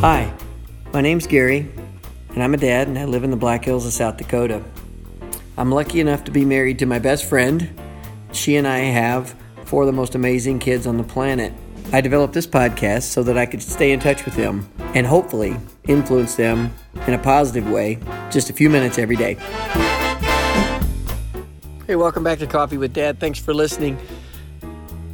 Hi, my name's Gary, and I'm a dad, and I live in the Black Hills of South Dakota. I'm lucky enough to be married to my best friend. She and I have four of the most amazing kids on the planet. I developed this podcast so that I could stay in touch with them and hopefully influence them in a positive way just a few minutes every day. Hey, welcome back to Coffee with Dad. Thanks for listening.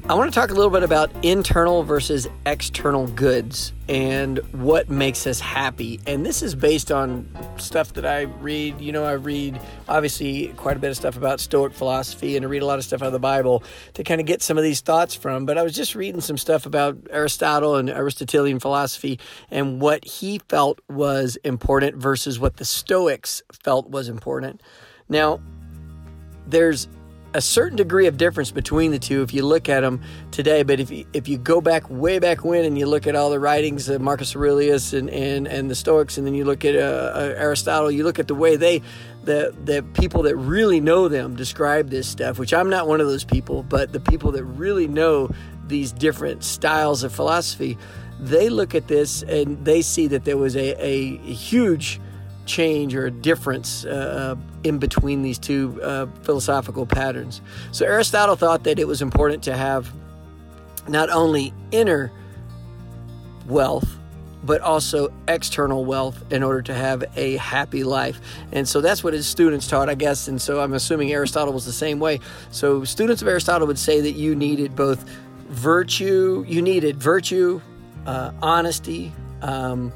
I want to talk a little bit about internal versus external goods and what makes us happy. And this is based on stuff that I read. You know, I read obviously quite a bit of stuff about Stoic philosophy and I read a lot of stuff out of the Bible to kind of get some of these thoughts from. But I was just reading some stuff about Aristotle and Aristotelian philosophy and what he felt was important versus what the Stoics felt was important. Now, there's a certain degree of difference between the two if you look at them today. But if you, if you go back way back when and you look at all the writings of Marcus Aurelius and, and, and the Stoics, and then you look at uh, uh, Aristotle, you look at the way they, the, the people that really know them describe this stuff, which I'm not one of those people, but the people that really know these different styles of philosophy, they look at this and they see that there was a, a huge change or a difference uh, uh, in between these two uh, philosophical patterns. So Aristotle thought that it was important to have not only inner wealth, but also external wealth in order to have a happy life. And so that's what his students taught, I guess. And so I'm assuming Aristotle was the same way. So students of Aristotle would say that you needed both virtue, you needed virtue, uh, honesty, um,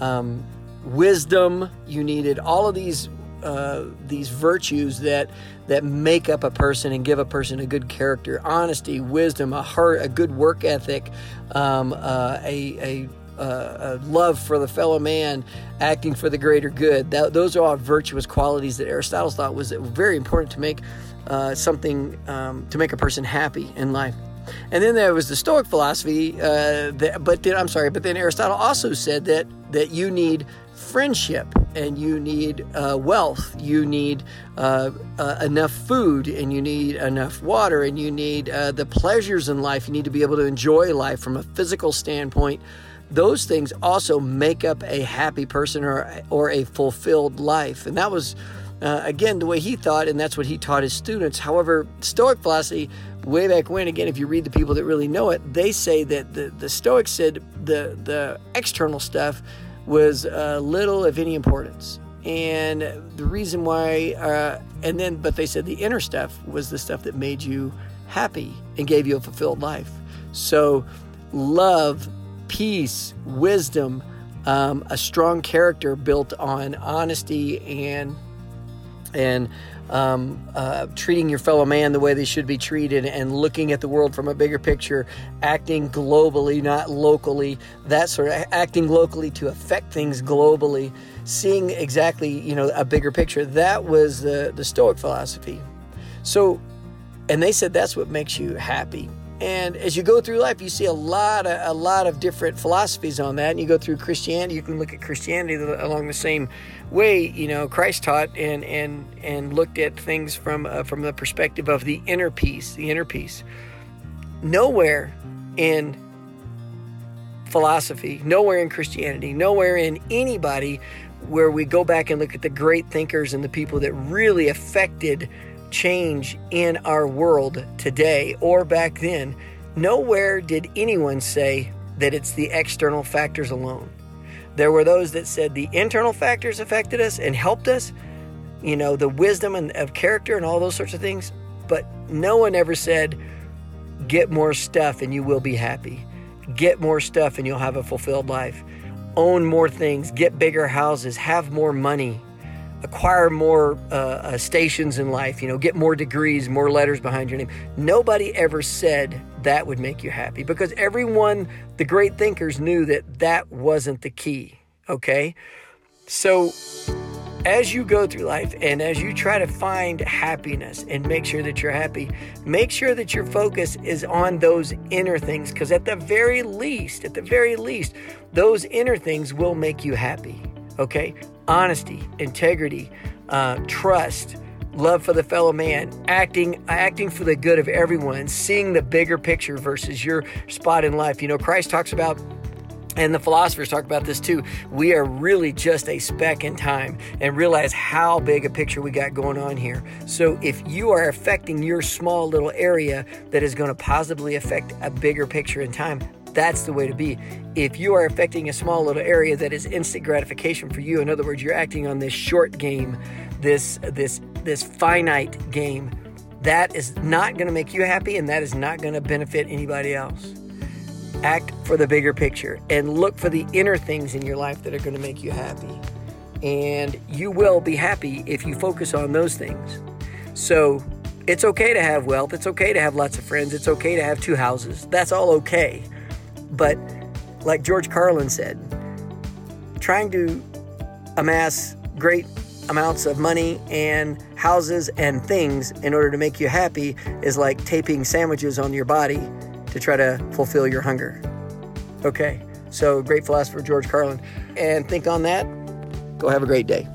um, wisdom. You needed all of these uh, these virtues that that make up a person and give a person a good character: honesty, wisdom, a heart, a good work ethic, um, uh, a, a uh, a love for the fellow man, acting for the greater good. That, those are all virtuous qualities that Aristotle thought was very important to make uh, something um, to make a person happy in life. And then there was the Stoic philosophy, uh, that, but then, I'm sorry, but then Aristotle also said that that you need friendship and you need uh, wealth you need uh, uh, enough food and you need enough water and you need uh, the pleasures in life. You need to be able to enjoy life from a physical standpoint. Those things also make up a happy person or or a fulfilled life. And that was uh, again the way he thought and that's what he taught his students. However stoic philosophy way back when again if you read the people that really know it they say that the, the stoics said the the external stuff was uh, little, if any, importance. And the reason why, uh, and then, but they said the inner stuff was the stuff that made you happy and gave you a fulfilled life. So, love, peace, wisdom, um, a strong character built on honesty and and um, uh, treating your fellow man the way they should be treated and looking at the world from a bigger picture, acting globally, not locally, that sort of acting locally to affect things globally, seeing exactly, you know, a bigger picture. That was the, the Stoic philosophy. So, and they said that's what makes you happy. And as you go through life, you see a lot of a lot of different philosophies on that. And you go through Christianity, you can look at Christianity along the same way. You know, Christ taught and and and looked at things from uh, from the perspective of the inner peace, the inner peace. Nowhere in philosophy, nowhere in Christianity, nowhere in anybody where we go back and look at the great thinkers and the people that really affected change in our world today or back then, nowhere did anyone say that it's the external factors alone. There were those that said the internal factors affected us and helped us, you know, the wisdom and of character and all those sorts of things, but no one ever said, get more stuff and you will be happy. Get more stuff and you'll have a fulfilled life. Own more things, get bigger houses, have more money, acquire more uh, uh, stations in life, you know, get more degrees, more letters behind your name. Nobody ever said that would make you happy because everyone, the great thinkers, knew that that wasn't the key. Okay? So, as you go through life and as you try to find happiness and make sure that you're happy, make sure that your focus is on those inner things because at the very least, at the very least, those inner things will make you happy. Okay? honesty, integrity, uh, trust, love for the fellow man, acting acting for the good of everyone, seeing the bigger picture versus your spot in life. You know, Christ talks about and the philosophers talk about this too. We are really just a speck in time and realize how big a picture we got going on here. So, if you are affecting your small little area that is going to positively affect a bigger picture in time, that's the way to be. If you are affecting a small little area that is instant gratification for you, in other words, you're acting on this short game, this this this finite game, that is not going to make you happy and that is not going to benefit anybody else. Act for the bigger picture and look for the inner things in your life that are going to make you happy. And you will be happy if you focus on those things. So it's okay to have wealth. It's okay to have lots of friends. It's okay to have two houses. That's all okay. But like George Carlin said, trying to amass great amounts of money and houses and things in order to make you happy is like taping sandwiches on your body to try to fulfill your hunger. Okay, so great philosopher George Carlin. And think on that. Go have a great day.